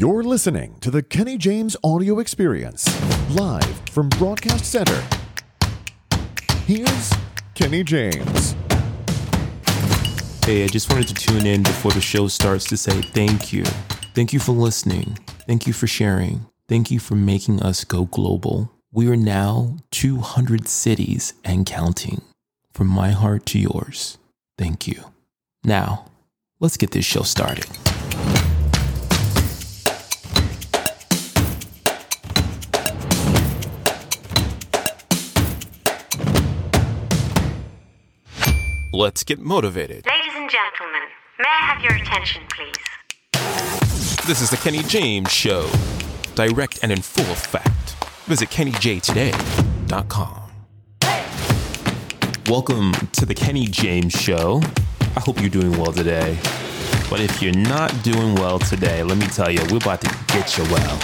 You're listening to the Kenny James audio experience, live from Broadcast Center. Here's Kenny James. Hey, I just wanted to tune in before the show starts to say thank you. Thank you for listening. Thank you for sharing. Thank you for making us go global. We are now 200 cities and counting. From my heart to yours, thank you. Now, let's get this show started. Let's get motivated. Ladies and gentlemen, may I have your attention, please? This is the Kenny James Show. Direct and in full effect. Visit KennyJToday.com. Welcome to the Kenny James Show. I hope you're doing well today. But if you're not doing well today, let me tell you, we're about to get you well.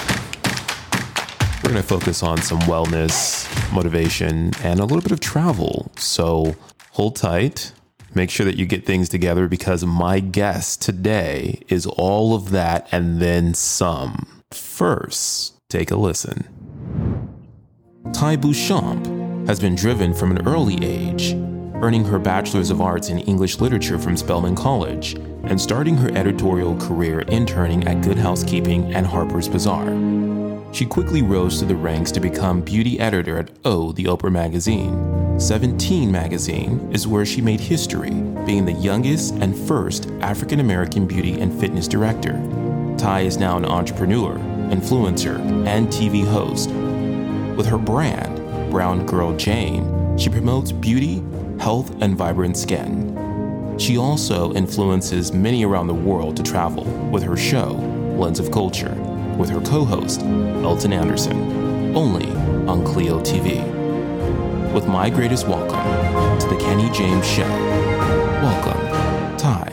We're going to focus on some wellness, motivation, and a little bit of travel. So hold tight. Make sure that you get things together because my guest today is all of that and then some. First, take a listen. Tai Beauchamp has been driven from an early age, earning her Bachelor's of Arts in English Literature from Spelman College and starting her editorial career interning at Good Housekeeping and Harper's Bazaar. She quickly rose to the ranks to become beauty editor at O, the Oprah magazine. 17 magazine is where she made history, being the youngest and first African American beauty and fitness director. Tai is now an entrepreneur, influencer, and TV host. With her brand, Brown Girl Jane, she promotes beauty, health, and vibrant skin. She also influences many around the world to travel with her show, Lens of Culture, with her co host, Elton Anderson, only on Cleo TV. With my greatest welcome to the Kenny James Show, welcome, Tai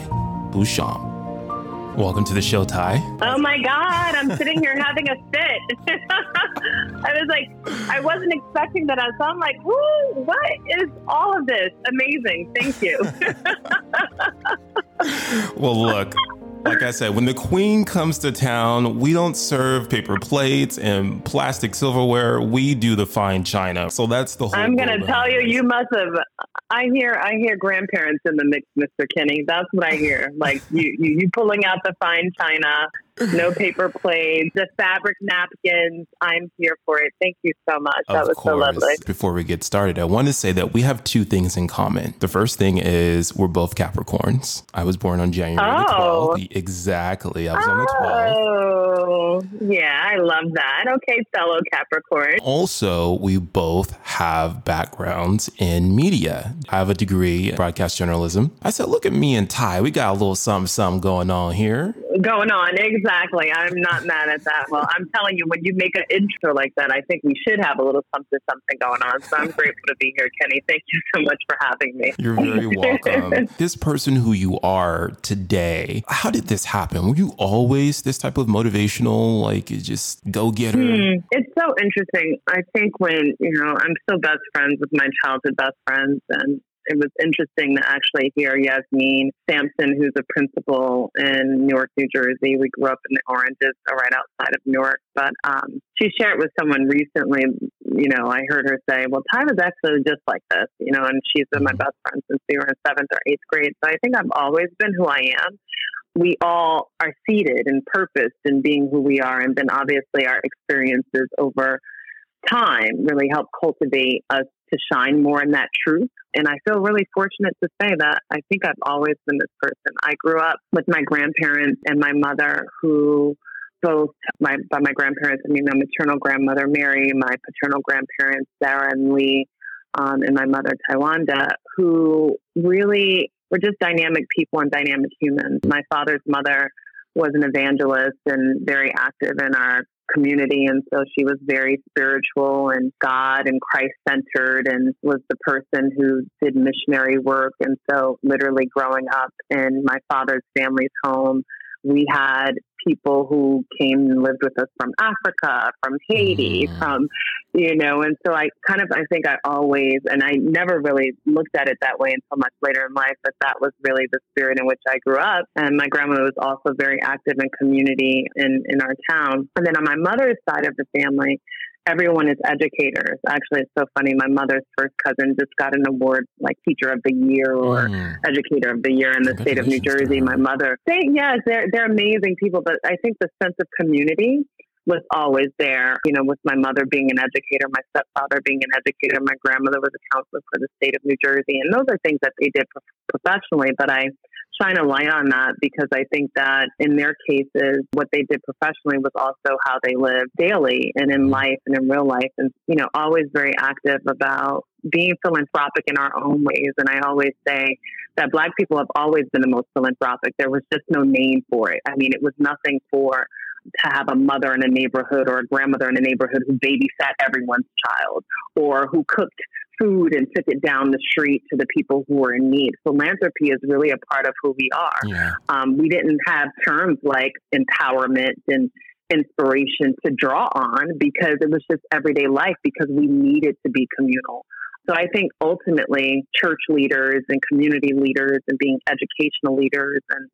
Beauchamp. Welcome to the show, Tai. Oh my God, I'm sitting here having a fit. I was like, I wasn't expecting that. So I'm like, whoo, what is all of this? Amazing. Thank you. well, look, like I said, when the queen comes to town, we don't serve paper plates and plastic silverware. We do the fine china. So that's the whole. I'm going to tell you, you must have. I hear, I hear grandparents in the mix, Mr. Kenny. That's what I hear. Like you, you, you pulling out the fine china, no paper plates, the fabric napkins. I'm here for it. Thank you so much. That was course. so lovely. Before we get started, I want to say that we have two things in common. The first thing is we're both Capricorns. I was born on January oh. the 12th. Exactly. I was oh, on the 12th. yeah, I love that. Okay, fellow Capricorn. Also, we both have backgrounds in media. I have a degree in broadcast journalism. I said, look at me and Tai. We got a little something, something going on here. Going on, exactly. I'm not mad at that. Well, I'm telling you, when you make an intro like that, I think we should have a little something, something going on. So I'm grateful to be here, Kenny. Thank you so much for having me. You're very welcome. this person who you are today, how did this happen? Were you always this type of motivational, like just go getter? Hmm. It's so interesting. I think when, you know, I'm still best friends with my childhood best friends and it was interesting to actually hear Yasmin Sampson, who's a principal in Newark, New Jersey. We grew up in the Oranges, right outside of Newark. But um, she shared with someone recently, you know, I heard her say, well, Tai was actually just like this, you know, and she's been my best friend since we were in seventh or eighth grade. So I think I've always been who I am. We all are seated and purposed in being who we are. And then obviously our experiences over time really help cultivate us to shine more in that truth. And I feel really fortunate to say that I think I've always been this person. I grew up with my grandparents and my mother who both my by my grandparents, I mean my maternal grandmother Mary, my paternal grandparents Sarah and Lee, um, and my mother Taiwanda, who really were just dynamic people and dynamic humans. My father's mother was an evangelist and very active in our community. And so she was very spiritual and God and Christ centered and was the person who did missionary work. And so, literally, growing up in my father's family's home, we had people who came and lived with us from Africa, from Haiti, Mm. from, you know, and so I kind of, I think I always, and I never really looked at it that way until much later in life, but that was really the spirit in which I grew up. And my grandmother was also very active in community in, in our town. And then on my mother's side of the family, everyone is educators. Actually, it's so funny. My mother's first cousin just got an award like teacher of the year or Mm. educator of the year in the state of New Jersey. My mother, they, yes, they're they're amazing people, but I think the sense of community was always there. You know, with my mother being an educator, my stepfather being an educator, my grandmother was a counselor for the state of New Jersey, and those are things that they did pro- professionally. But I shine a light on that because I think that in their cases, what they did professionally was also how they lived daily and in mm-hmm. life and in real life, and you know, always very active about being philanthropic in our own ways. And I always say that Black people have always been the most philanthropic. There was just no name for it. I mean, it was nothing for to have a mother in a neighborhood or a grandmother in a neighborhood who babysat everyone's child or who cooked food and took it down the street to the people who were in need. Philanthropy is really a part of who we are. Yeah. Um, we didn't have terms like empowerment and inspiration to draw on because it was just everyday life because we needed to be communal. So I think ultimately church leaders and community leaders and being educational leaders and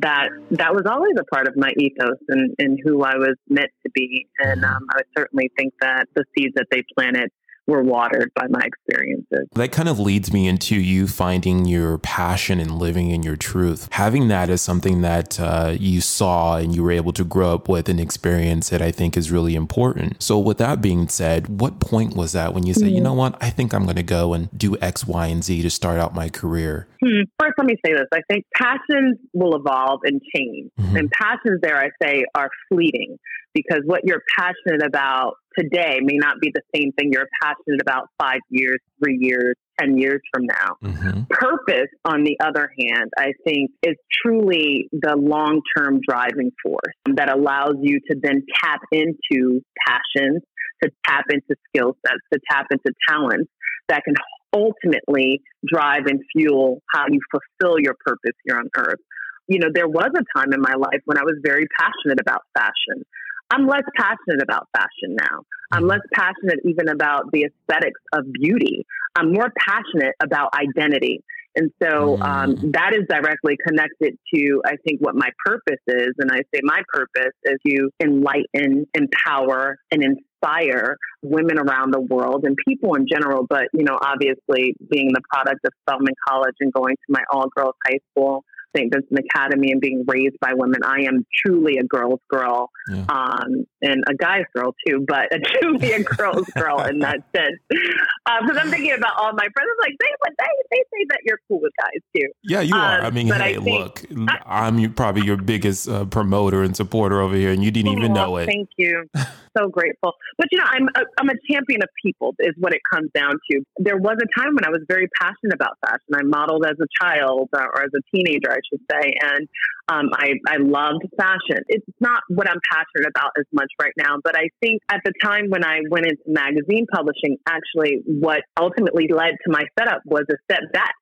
that that was always a part of my ethos and, and who I was meant to be. And um, I would certainly think that the seeds that they planted were watered by my experiences. That kind of leads me into you finding your passion and living in your truth. Having that is something that uh, you saw and you were able to grow up with and experience that I think is really important. So, with that being said, what point was that when you said, you know what, I think I'm going to go and do X, Y, and Z to start out my career? Hmm. First, let me say this. I think passions will evolve and change. Mhm. And passions, there, I say, are fleeting because what you're passionate about today may not be the same thing you're passionate about five years, three years, 10 years from now. hmm Purpose, on the other hand, I think is truly the long term driving force that allows you to then tap into passions, to tap into skill sets, to tap into talents that can ultimately drive and fuel how you fulfill your purpose here on earth. You know, there was a time in my life when I was very passionate about fashion. I'm less passionate about fashion now. I'm less passionate even about the aesthetics of beauty. I'm more passionate about identity. And so um, Mm. that is directly connected to, I think, what my purpose is. And I say my purpose is to enlighten, empower, and inspire women around the world and people in general. But, you know, obviously being the product of Spelman College and going to my all girls high school, St. Vincent Academy, and being raised by women, I am truly a girl's girl Yeah. um, and a guy's girl too, but truly a girl's girl in that sense. Because I'm thinking about all my friends, I'm like they, they they say that you're cool with guys too. Yeah, you are. Um, I mean, hey, I look, I'm probably your biggest uh, promoter and supporter over here, and you didn't even know it. Thank you. So grateful. But you know, I'm a, I'm a champion of people is what it comes down to. There was a time when I was very passionate about fashion. I modeled as a child uh, or as a teenager, I should say, and um, I I loved fashion. It's not what I'm passionate about as much right now, but I think at the time when I went into magazine publishing, actually, what ultimately led to my setup was a step back.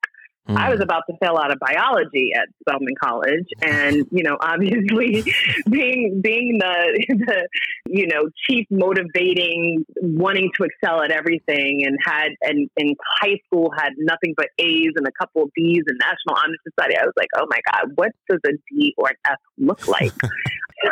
Mm. I was about to fail out of biology at Spelman College, and you know, obviously, being being the, the you know chief motivating, wanting to excel at everything, and had and in high school had nothing but A's and a couple of B's in National Honor Society. I was like, oh my god, what does a D or an F look like?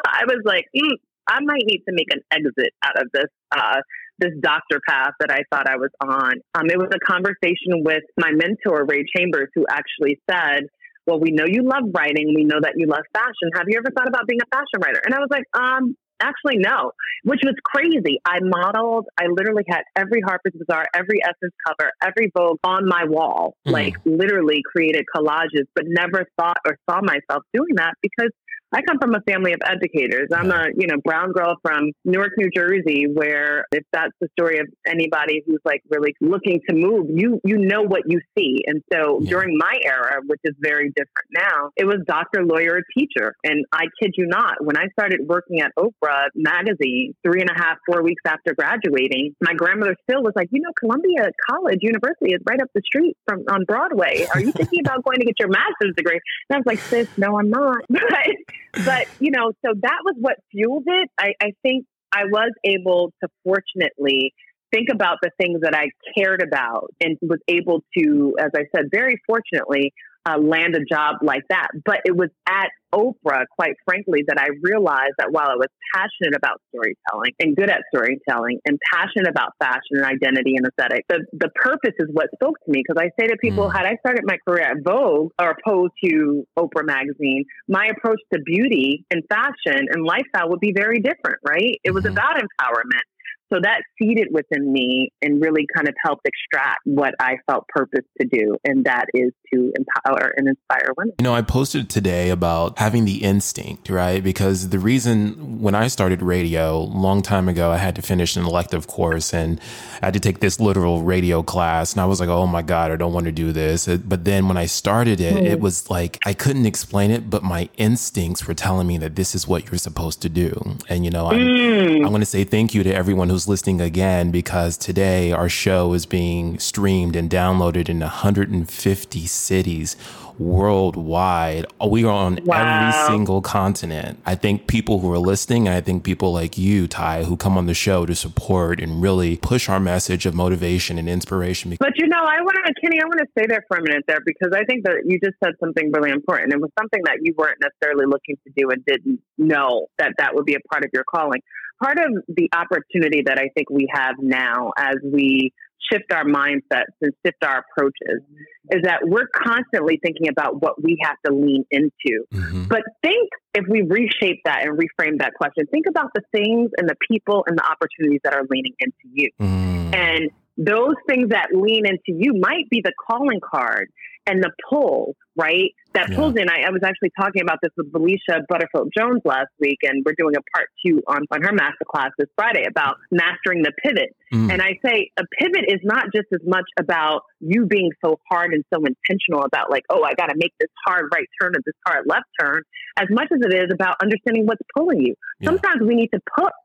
I was like, mm, I might need to make an exit out of this. Uh, this doctor path that I thought I was on. Um, it was a conversation with my mentor, Ray Chambers, who actually said, Well, we know you love writing. We know that you love fashion. Have you ever thought about being a fashion writer? And I was like, um, Actually, no, which was crazy. I modeled, I literally had every Harper's Bazaar, every Essence cover, every Vogue on my wall, Mhm. like literally created collages, but never thought or saw myself doing that because I come from a family of educators. I'm a, you know, brown girl from Newark, New Jersey, where if that's the story of anybody who's like really looking to move, you you know what you see. And so Yeah. during my era, which is very different now, it was doctor, lawyer, teacher. And I kid you not, when I started working at Oprah magazine three and a half, four weeks after graduating, my grandmother still was like, you know, Columbia College University is right up the street from on Broadway. Are you thinking about going to get your master's degree? And I was like, sis, no, I'm not. But but you know, so that was what fueled it. I, I think I was able to fortunately think about the things that I cared about and was able to, as I said, very fortunately, uh, land a job like that. But it was at Oprah, quite frankly, that I realized that while I was passionate about storytelling and good at storytelling and passionate about fashion and identity and aesthetic, the, the purpose is what spoke to me. Because I say to people, mm. had I started my career at Vogue or opposed to Oprah magazine, my approach to beauty and fashion and lifestyle would be very different, right? It was mm. about empowerment. So that seeded within me and really kind of helped extract what I felt purpose to do. And that is to empower and inspire women. You know, I posted today about having the instinct, right? Because the reason when I started radio long time ago, I had to finish an elective course and I had to take this literal radio class. And I was like, oh my God, I don't want to do this. But then when I started it, mm. it was like I couldn't explain it, but my instincts were telling me that this is what you're supposed to do. And, you know, I'm, mm. I'm going to say thank you to everyone who's listening again because today our show is being streamed and downloaded in 150 cities worldwide. We are on wow. every single continent. I think people who are listening, and I think people like you, Tai, who come on the show to support and really push our message of motivation and inspiration. But you know, I want to, Kenny, I want to stay there for a minute there because I think that you just said something really important. It was something that you weren't necessarily looking to do and didn't know that that would be a part of your calling. Part of the opportunity that I think we have now as we shift our mindsets and shift our approaches is that we're constantly thinking about what we have to lean into. Mm-hmm. But think if we reshape that and reframe that question, think about the things and the people and the opportunities that are leaning into you. Mm. And those things that lean into you might be the calling card and the pull, right? That yeah. pulls in. I, I, was actually talking about this with Felicia Butterfield Jones last week, and we're doing a part two on, on her masterclass this Friday about mastering the pivot. Mm. And I say a pivot is not just as much about you being so hard and so intentional about, like, oh, I got to make this hard right turn or this hard left turn, as much as it is about understanding what's pulling you. Yeah. Sometimes we need to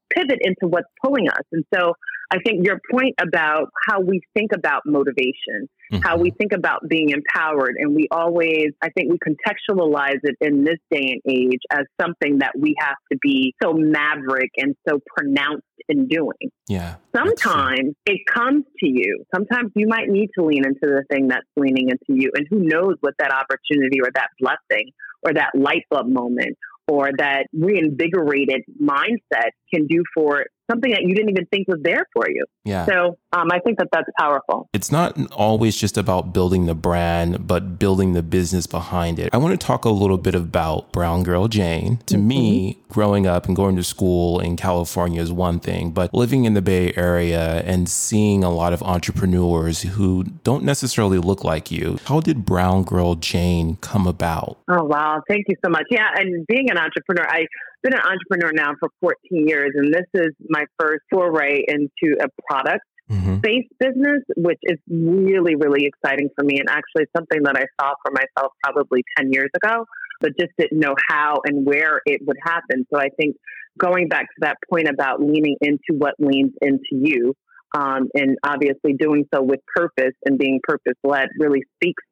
pivot into what's pulling us. And so I think your point about how we think about motivation, mm-hmm. how we think about being empowered, and we always, I think we contextualize it in this day and age as something that we have to be so maverick and so pronounced in doing. Yeah. Sometimes it comes to you. Sometimes you might need to lean into the thing that's leaning into you. And who knows what that opportunity or that blessing or that light bulb moment or that reinvigorated mindset can do for something that you didn't even think was there for you. Yeah. So um, I think that that's powerful. It's not always just about building the brand, but building the business behind it. I want to talk a little bit about Brown Girl Jane. To mm-hmm. me, growing up and going to school in California is one thing, but living in the Bay Area and seeing a lot of entrepreneurs who don't necessarily look like you, how did Brown Girl Jane come about? Oh, wow. Thank you so much. Yeah. And being an entrepreneur, I been an entrepreneur now for 14 years, and this is my first foray into a product mm-hmm. based business, which is really, really exciting for me. And actually, something that I saw for myself probably 10 years ago, but just didn't know how and where it would happen. So I think going back to that point about leaning into what leans into you. Um, and obviously doing so with purpose and being purpose led really speaks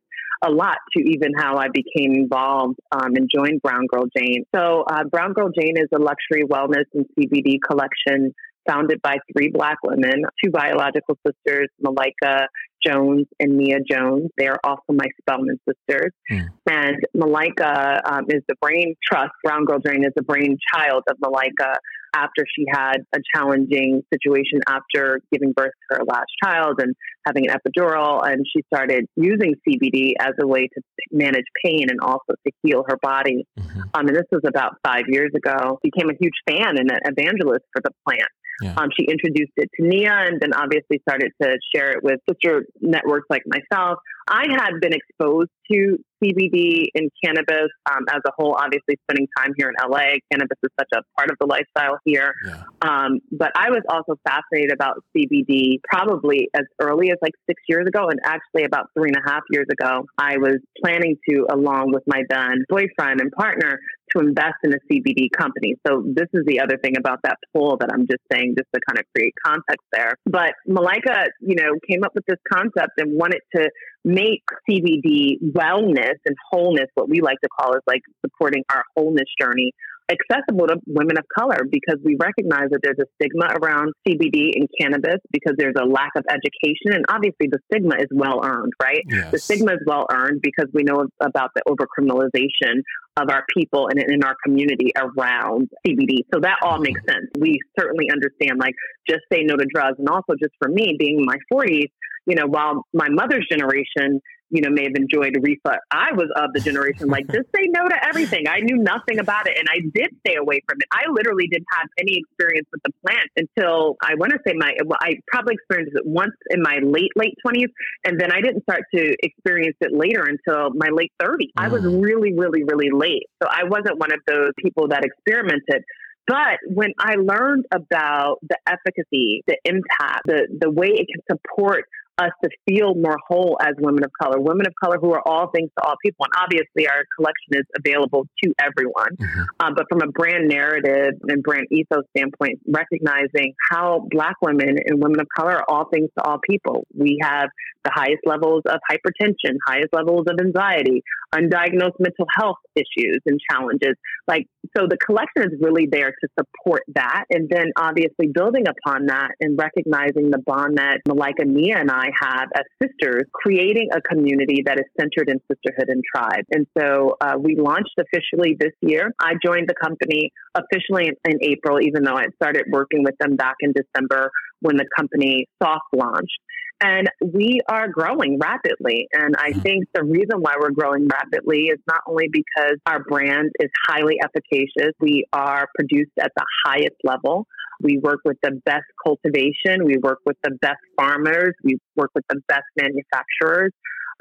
a lot to even how I became involved um, and joined Brown Girl Jane. So, uh, Brown Girl Jane is a luxury wellness and CBD collection founded by three black women, two biological sisters, Malika Jones and Nia Jones. They are also my Spelman sisters. Mm. And Malika um, is the brain trust. Brown Girl Jane is the brainchild of Malika after she had a challenging situation after giving birth to her last child and having an epidural. And she started using CBD as a way to manage pain and also to heal her body. Mm-hmm. Um, and this was about five years ago. Became a huge fan and an evangelist for the plant. Yeah. Um, she introduced it to Nia and then obviously started to share it with sister networks like myself. I had been exposed to CBD and cannabis um, as a whole, obviously spending time here in LA. Cannabis is such a part of the lifestyle here. Yeah. Um, but I was also fascinated about CBD probably as early as like six years ago. And actually, about three and a half years ago, I was planning to, along with my then boyfriend and partner, to invest in a CBD company. So this is the other thing about that poll that I'm just saying, just to kind of create context there. But Malika, you know, came up with this concept and wanted to make CBD wellness and wholeness, what we like to call is like supporting our wholeness journey accessible to women of color because we recognize that there's a stigma around CBD and cannabis because there's a lack of education. And obviously, the stigma is well earned, right? Yes. The stigma is well earned because we know about the overcriminalization of our people and in our community around CBD. So that all makes mm-hmm. sense. We certainly understand, like, just say no to drugs. And also, just for me, being in my 40s, you know, while my mother's generation you know, may have enjoyed reefer. I was of the generation like just say no to everything. I knew nothing about it, and I did stay away from it. I literally didn't have any experience with the plant until I want to say my. Well, I probably experienced it once in my late late twenties, and then I didn't start to experience it later until my late thirties. Mm. I was mm. really, really, really late, so I wasn't one of those people that experimented. But when I learned about the efficacy, the impact, the, the way it can support us to feel more whole as women of color, women of color who are all things to all people. And obviously, our collection is available to everyone. Mm-hmm. Um, but from a brand narrative and brand ethos standpoint, recognizing how Black women and women of color are all things to all people. We have the highest levels of hypertension, highest levels of anxiety, undiagnosed mental health issues and challenges. Like, so the collection is really there to support that. And then obviously building upon that and recognizing the bond that Malika Nia and I have as sisters, creating a community that is centered in sisterhood and tribe. And so uh, we launched officially this year. I joined the company officially in, in April, even though I started working with them back in December when the company soft launched. And we are growing rapidly. And I mm-hmm. think the reason why we're growing rapidly is not only because our brand is highly efficacious, we are produced at the highest level. We work with the best cultivation, we work with the best farmers, we work with the best manufacturers.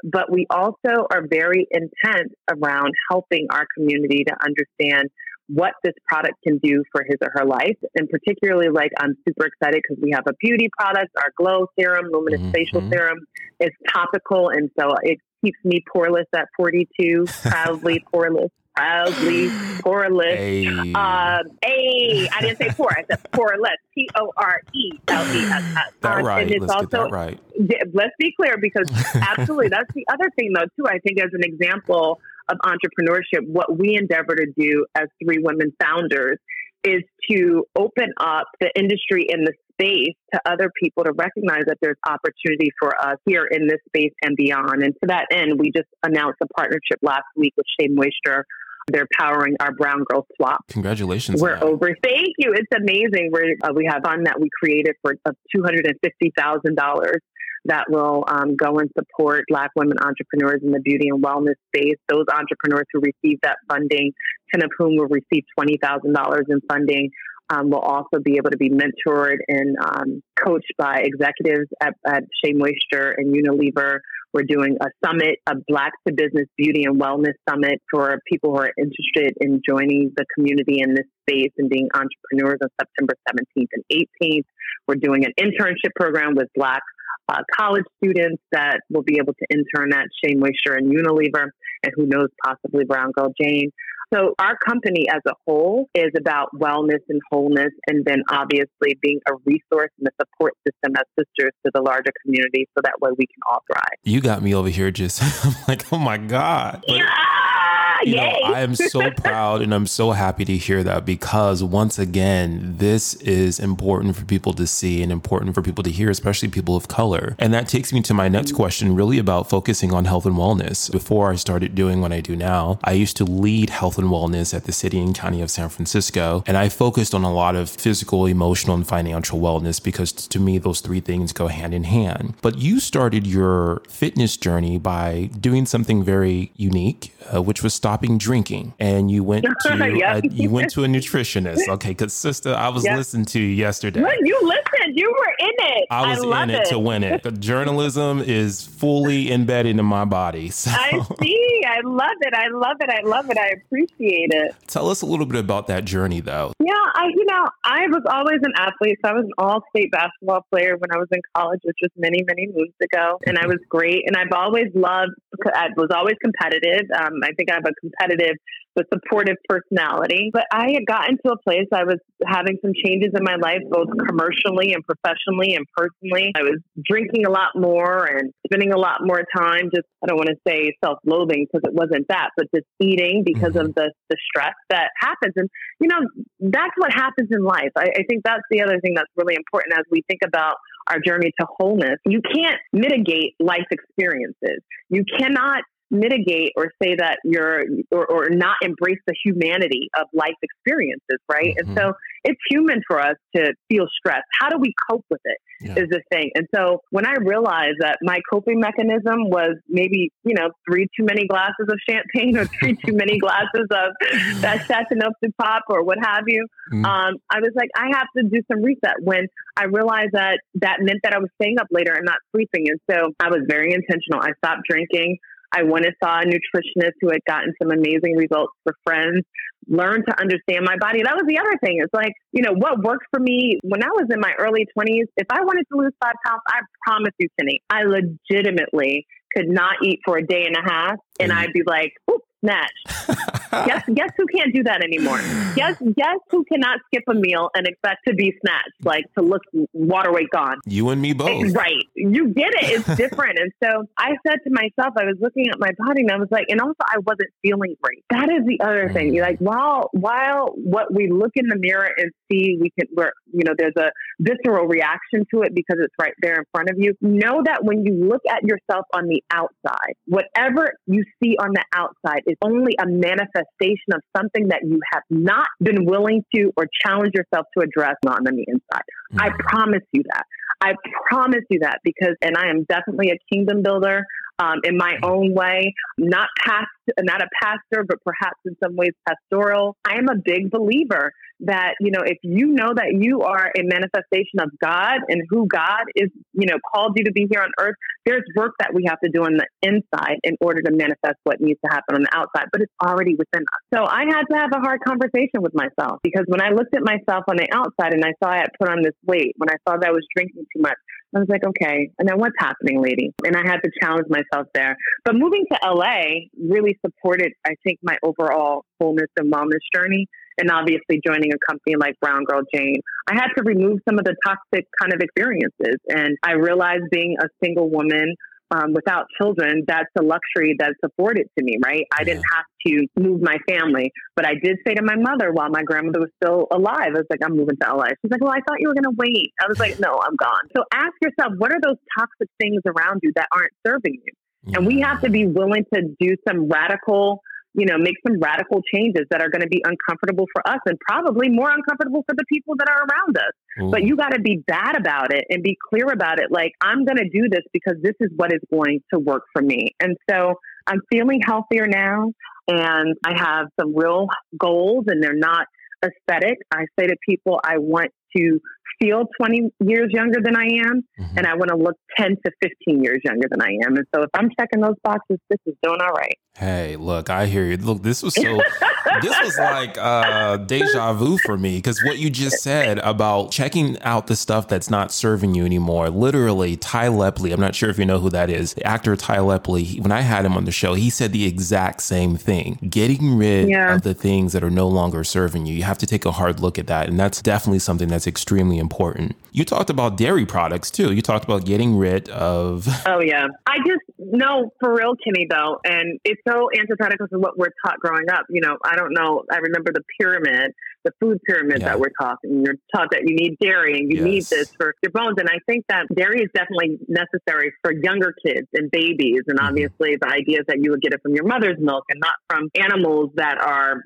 But we also are very intent around helping our community to understand what this product can do for his or her life. And particularly, like, I'm super excited because we have a beauty product, our glow serum, luminous mm-hmm. facial serum is topical. And so it keeps me poreless at 42, proudly poreless. Proudly poreless. Hey. Um, hey, I didn't say poor. I said poreless. P O R E L E S S. That right. And it's let's also, get that right. Let's be clear because absolutely, that's the other thing, though, too. I think as an example, of entrepreneurship, what we endeavor to do as three women founders is to open up the industry in the space to other people to recognize that there's opportunity for us here in this space and beyond. And to that end, we just announced a partnership last week with Shea Moisture. They're powering our Brown Girl Swap. Congratulations! We're over. Thank you. It's amazing. we uh, we have fund that we created for of two hundred and fifty thousand dollars that will um, go and support Black women entrepreneurs in the beauty and wellness space. Those entrepreneurs who receive that funding, 10 of whom will receive $20,000 in funding, um, will also be able to be mentored and um, coached by executives at, at Shea Moisture and Unilever. We're doing a summit, a Black to Business Beauty and Wellness Summit for people who are interested in joining the community in this space and being entrepreneurs on September 17th and 18th. We're doing an internship program with Black uh, college students that will be able to intern at Shea Moisture and Unilever, and who knows, possibly Brown Girl Jane. So our company as a whole is about wellness and wholeness, and then obviously being a resource and a support system as sisters to the larger community, so that way we can all thrive. You got me over here, just I'm like, oh my god. But- yeah you know, I am so proud and I'm so happy to hear that because once again, this is important for people to see and important for people to hear, especially people of color. And that takes me to my next mm-hmm. question, really about focusing on health and wellness. Before I started doing what I do now, I used to lead health and wellness at the city and county of San Francisco. And I focused on a lot of physical, emotional, and financial wellness because to me, those three things go hand in hand. But you started your fitness journey by doing something very unique, uh, which was stopping drinking, and you went to yep. a, you went to a nutritionist. Okay, because sister, I was yep. listening to you yesterday. you listened. You were in it. I was I in it, it, to win it. The journalism is fully embedded in my body. So. I see. I love it. I love it. I love it. I appreciate it. Tell us a little bit about that journey, though. Yeah, I you know I was always an athlete. So I was an all-state basketball player when I was in college, which was many many moons ago, and I was great. And I've always loved. I was always competitive. Um, I think I have a competitive the supportive personality. But I had gotten to a place I was having some changes in my life, both commercially and professionally and personally. I was drinking a lot more and spending a lot more time just, I don't want to say self loathing because it wasn't that, but just eating because mm-hmm. of the, the stress that happens. And, you know, that's what happens in life. I, I think that's the other thing that's really important as we think about our journey to wholeness. You can't mitigate life experiences. You cannot mitigate or say that you're or, or not embrace the humanity of life experiences, right? Mm-hmm. And so it's human for us to feel stress. How do we cope with it? Yeah. Is the thing. And so when I realized that my coping mechanism was maybe, you know, three too many glasses of champagne or three too many glasses of that Chateauneuf pop or what have you, mm-hmm. um, I was like, I have to do some reset. When I realized that that meant that I was staying up later and not sleeping. And so I was very intentional. I stopped drinking. I went and saw a nutritionist who had gotten some amazing results for friends, learned to understand my body. That was the other thing. It's like, you know, what worked for me when I was in my early 20s, if I wanted to lose five pounds, I promise you, Kenny, I legitimately could not eat for a day and a half. And mm. I'd be like, oops, snatch. guess guess who can't do that anymore? Guess guess who cannot skip a meal and expect to be snatched, like to look water weight gone. You and me both. Right. You get it. It's different. and so I said to myself, I was looking at my body and I was like, and also I wasn't feeling great. That is the other thing. You're like, while while what we look in the mirror and see, we can where you know there's a visceral reaction to it because it's right there in front of you. Know that when you look at yourself on the outside, whatever you see on the outside is only a manifestation of something that you have not been willing to or challenge yourself to address not on the inside. Mm-hmm. I promise you that. I promise you that because, and I am definitely a kingdom builder um, in my own way, not past, not a pastor, but perhaps in some ways pastoral. I am a big believer that, you know, if you know that you are a manifestation of God and who God is, you know, called you to be here on earth, there's work that we have to do on the inside in order to manifest what needs to happen on the outside, but it's already within us. So I had to have a hard conversation with myself because when I looked at myself on the outside and I saw I had put on this weight, when I saw that I was drinking too much, I was like, okay, and then what's happening, lady? And I had to challenge myself there. But moving to LA really supported, I think, my overall wholeness and wellness journey. And obviously, joining a company like Brown Girl Jane, I had to remove some of the toxic kind of experiences. And I realized being a single woman um, without children, that's a luxury that's afforded to me, right? I didn't have to move my family, but I did say to my mother while my grandmother was still alive, I was like, I'm moving to LA. She's like, Well, I thought you were going to wait. I was like, No, I'm gone. So ask yourself, what are those toxic things around you that aren't serving you? And we have to be willing to do some radical you know, make some radical changes that are going to be uncomfortable for us and probably more uncomfortable for the people that are around us. Mm-hmm. But you got to be bad about it and be clear about it. Like, I'm going to do this because this is what is going to work for me. And so I'm feeling healthier now and I have some real goals and they're not aesthetic. I say to people, I want to feel 20 years younger than I am, mm-hmm. and I want to look 10 to 15 years younger than I am. And so if I'm checking those boxes, this is doing all right. Hey, look, I hear you. Look, this was so, this was like uh, deja vu for me because what you just said about checking out the stuff that's not serving you anymore. Literally, Ty Lepley, I'm not sure if you know who that is, the actor Ty Lepley, when I had him on the show, he said the exact same thing getting rid yeah. of the things that are no longer serving you. You have to take a hard look at that. And that's definitely something that's extremely important. You talked about dairy products too. You talked about getting rid of. Oh, yeah. I just, no, for real, Kenny, though. And it's so antithetical to what we're taught growing up. You know, I don't know. I remember the pyramid, the food pyramid yeah. that we're talking. You're taught that you need dairy and you yes. need this for your bones. And I think that dairy is definitely necessary for younger kids and babies. And mm-hmm. obviously, the idea is that you would get it from your mother's milk and not from animals that are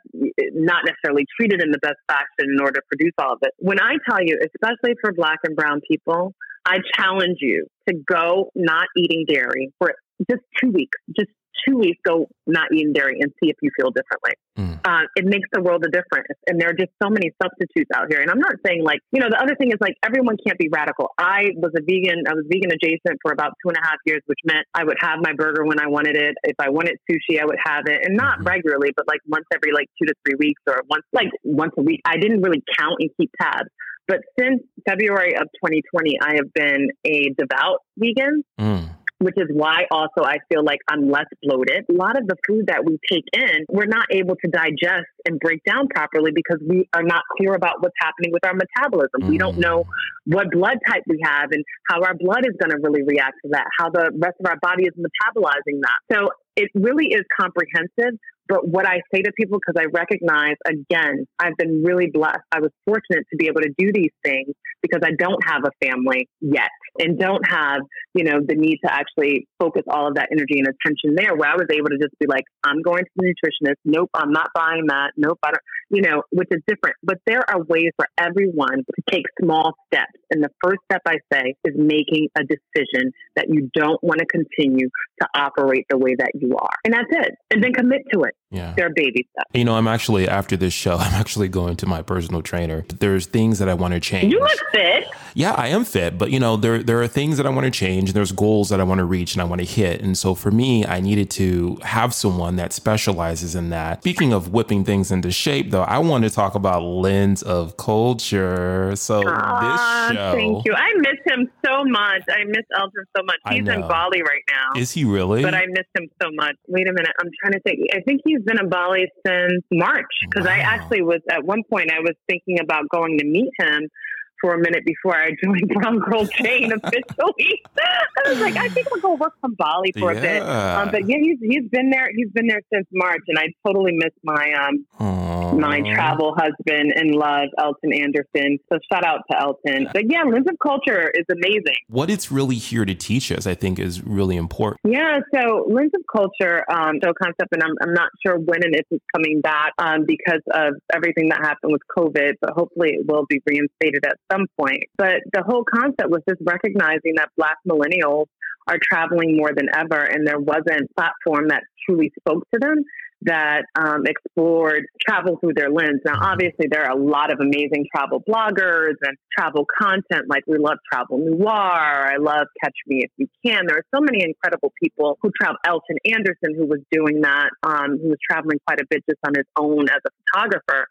not necessarily treated in the best fashion in order to produce all of it. When I tell you, especially for black and brown people, I challenge you to go not eating dairy for just two weeks, just two weeks, go not eating dairy and see if you feel differently. Mm. Uh, it makes the world a difference. And there are just so many substitutes out here. And I'm not saying like, you know, the other thing is like everyone can't be radical. I was a vegan, I was vegan adjacent for about two and a half years, which meant I would have my burger when I wanted it. If I wanted sushi, I would have it. And not mm-hmm. regularly, but like once every like two to three weeks or once, like once a week. I didn't really count and keep tabs. But since February of 2020, I have been a devout vegan. Mm which is why also I feel like I'm less bloated. A lot of the food that we take in, we're not able to digest and break down properly because we are not clear about what's happening with our metabolism. Mm. We don't know mm. what blood type we have and how our blood is going to really react to that, how the rest of our body is metabolizing that. So it really is comprehensive. But what I say to people, because I recognize, again, I've been really blessed. I was fortunate to be able to do these things because I don't have a family yet and don't have, you know, the need to actually focus all of that energy and attention there where I was able to just be like, I'm going to the nutritionist. Nope, I'm not buying that. Nope, I don't, you know, which is different. But there are ways for everyone to take small steps. And the first step I say is making a decision that you don't want to continue to operate the way that you are. And that's it. And then commit to it. Yeah. They're baby. You know, I'm actually, after this show, I'm actually going to my personal trainer. There's things that I want to change. You look fit. Yeah, I am fit. But, you know, there, there are things that I want to change. And there's goals that I want to reach and I want to hit. And so for me, I needed to have someone that specializes in that. Speaking of whipping things into shape, though, I want to talk about Lens of Culture. So this show. Thank you. I miss him so much. I miss Elton so much. He's in Bali right now. Is he really? But I miss him so much. Wait a minute. I'm trying to think. I think he's been in Bali since March because wow. I actually was at one point I was thinking about going to meet him for a minute before I joined Brown Girl Jane officially. I was like, I think I'll go work from Bali for yeah. a bit. Um, but yeah, he's he's been there. He's been there since March, and I totally miss my um Aww. my travel husband and love, Elton Anderson. So shout out to Elton. But yeah, Lens of Culture is amazing. What it's really here to teach us, I think, is really important. Yeah. So Lens of Culture, um, show concept, and I'm I'm not sure when and if it's coming back um, because of everything that happened with COVID, but hopefully it will be reinstated at some point. But the whole concept was just recognizing that Black millennials are traveling more than ever, and there wasn't a platform that truly spoke to them that um, explored travel through their lens. Now, obviously, there are a lot of amazing travel bloggers and travel content. Like we love Travel Noir. I love Catch Me If You Can. There are so many incredible people who travel. Elton Anderson, who was doing that, um, who was traveling quite a bit just on his own as a photographer.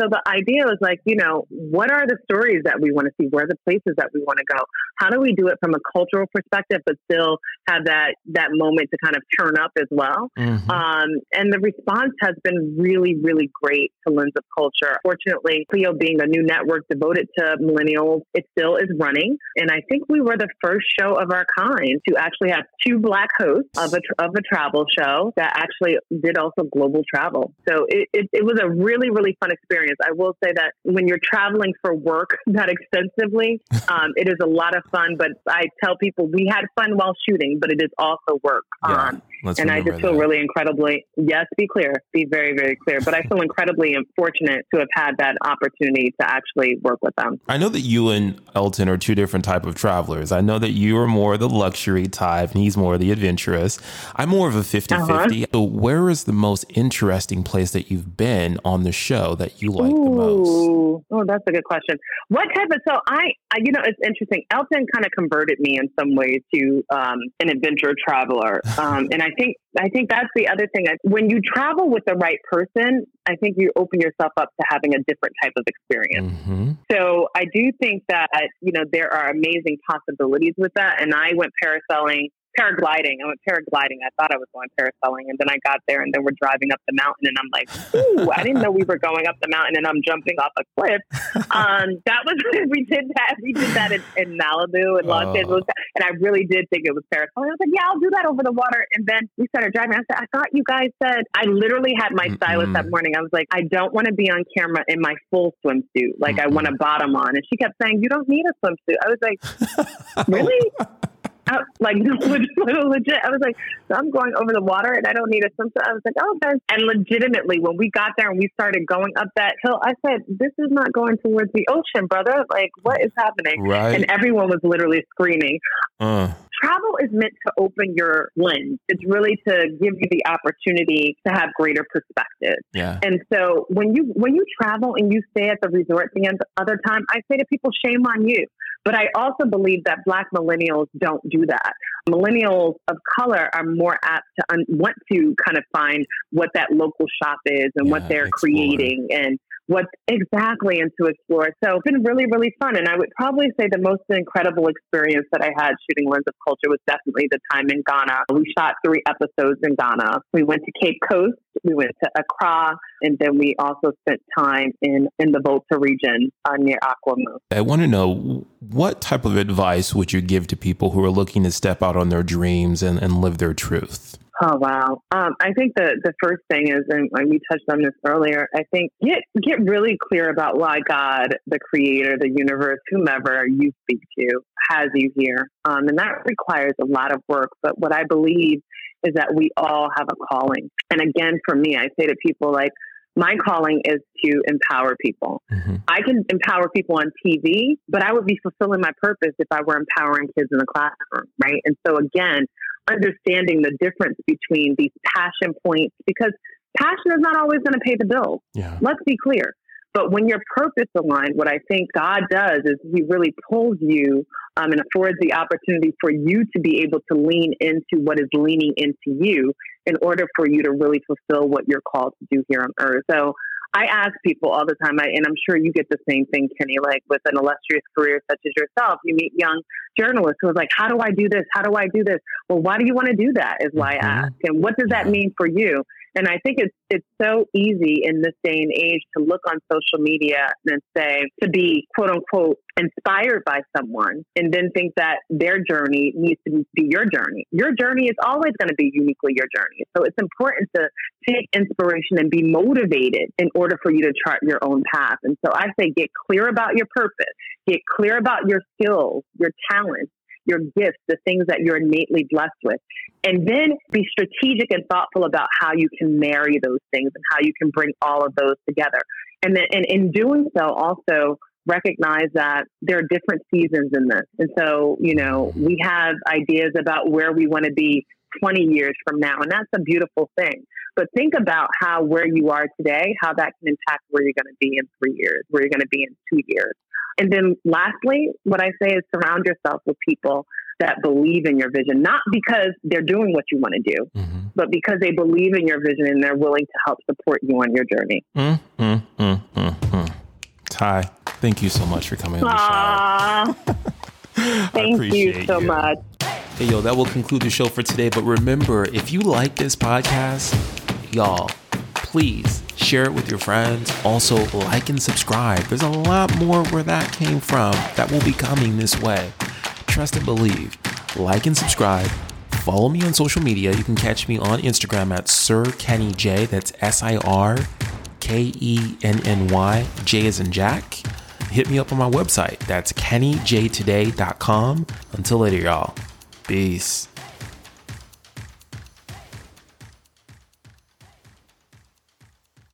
So the idea was like, you know, what are the stories that we want to see? Where are the places that we want to go? How do we do it from a cultural perspective, but still have that that moment to kind of turn up as well? Mm-hmm. Um, and the response has been really, really great to Lens of Culture. Fortunately, Cleo being a new network devoted to millennials, it still is running. And I think we were the first show of our kind to actually have two black hosts of a, of a travel show that actually did also global travel. So it, it, it was a really, really fun experience. I will say that when you're traveling for work that extensively, um, it is a lot of fun. But I tell people we had fun while shooting, but it is also work. Yeah, um, and I just feel that. really incredibly, yes, be clear, be very, very clear. But I feel incredibly fortunate to have had that opportunity to actually work with them. I know that you and Elton are two different type of travelers. I know that you are more the luxury type and he's more the adventurous. I'm more of a 50 uh-huh. 50. So where is the most interesting place that you've been on the show that you like Ooh. the most? Oh, that's a good question. What type of, so I, I you know, it's interesting. Elton kind of converted me in some ways to um, an adventure traveler. Um, and I think, I think that's the other thing. When you travel with the right person, I think you open yourself up to having a different type of experience. Mm-hmm. So I do think that, you know, there are amazing possibilities with that. And I went parasailing paragliding. I went paragliding. I thought I was going parasailing, and then I got there, and then we're driving up the mountain, and I'm like, "Ooh, I didn't know we were going up the mountain, and I'm jumping off a cliff." Um, that was we did that. We did that in, in Malibu and Los oh. Angeles, and I really did think it was parasailing. I was like, "Yeah, I'll do that over the water." And then we started driving. I said, "I thought you guys said." I literally had my stylist mm-hmm. that morning. I was like, "I don't want to be on camera in my full swimsuit. Like, mm-hmm. I want a bottom on." And she kept saying, "You don't need a swimsuit." I was like, "Really?" Out, like legit. I was like, so I'm going over the water and I don't need a swimsuit. I was like, oh, okay. And legitimately, when we got there and we started going up that hill, I said, this is not going towards the ocean, brother. Like, what is happening? Right. And everyone was literally screaming. Uh. Travel is meant to open your lens. It's really to give you the opportunity to have greater perspective. Yeah. And so when you when you travel and you stay at the resort the other time, I say to people, shame on you but I also believe that Black millennials don't do that. Millennials of color are more apt to un- want to kind of find what that local shop is and yeah, what they're explore. creating and what exactly and to explore. So it's been really, really fun. And I would probably say the most incredible experience that I had shooting Lens of Culture was definitely the time in Ghana. We shot three episodes in Ghana. We went to Cape Coast, we went to Accra, and then we also spent time in, in the Volta region uh, near Akwamu. I want to know what type of advice would you give to people who are looking to step out on their dreams and, and live their truth? Oh wow! Um, I think the the first thing is, and we touched on this earlier. I think get get really clear about why God, the Creator, the universe, whomever you speak to, has you here, um, and that requires a lot of work. But what I believe is that we all have a calling. And again, for me, I say to people like, my calling is to empower people. Mm-hmm. I can empower people on TV, but I would be fulfilling my purpose if I were empowering kids in the classroom, right? And so again, understanding the difference between these passion points because passion is not always going to pay the bills. Yeah. Let's be clear. But when you're purpose aligned, what I think God does is He really pulls you um, and affords the opportunity for you to be able to lean into what is leaning into you in order for you to really fulfill what you're called to do here on earth. So I ask people all the time, I, and I'm sure you get the same thing, Kenny, like with an illustrious career such as yourself, you meet young journalists who are like, how do I do this? How do I do this? Well, why do you want to do that is why I mm-hmm. ask. And what does that mean for you? And I think it's it's so easy in this day and age to look on social media and say to be quote unquote inspired by someone and then think that their journey needs to be your journey. Your journey is always going to be uniquely your journey. So it's important to take inspiration and be motivated in order for you to chart your own path. And so I say get clear about your purpose, get clear about your skills, your talents, your gifts, the things that you're innately blessed with. And then be strategic and thoughtful about how you can marry those things and how you can bring all of those together. And then and in doing so also recognize that there are different seasons in this. And so, you know, we have ideas about where we want to be 20 years from now. And that's a beautiful thing. But think about how where you are today, how that can impact where you're going to be in three years, where you're going to be in two years. And then lastly, what I say is surround yourself with people that believe in your vision, not because they're doing what you want to do, mm-hmm. but because they believe in your vision and they're willing to help support you on your journey. Mm, mm, mm, mm. Tai, thank you so much for coming on the show. thank you so you. much. Hey, yo, that will conclude the show for today. But remember, if you like this podcast, y'all, please share it with your friends. Also, like and subscribe. There's a lot more where that came from that will be coming this way. Trust and believe. Like and subscribe. Follow me on social media. You can catch me on Instagram at Sir Kenny J. That's S I R K E N N Y. J is in Jack. Hit me up on my website. That's kennyjtoday.com. Until later, y'all. Peace.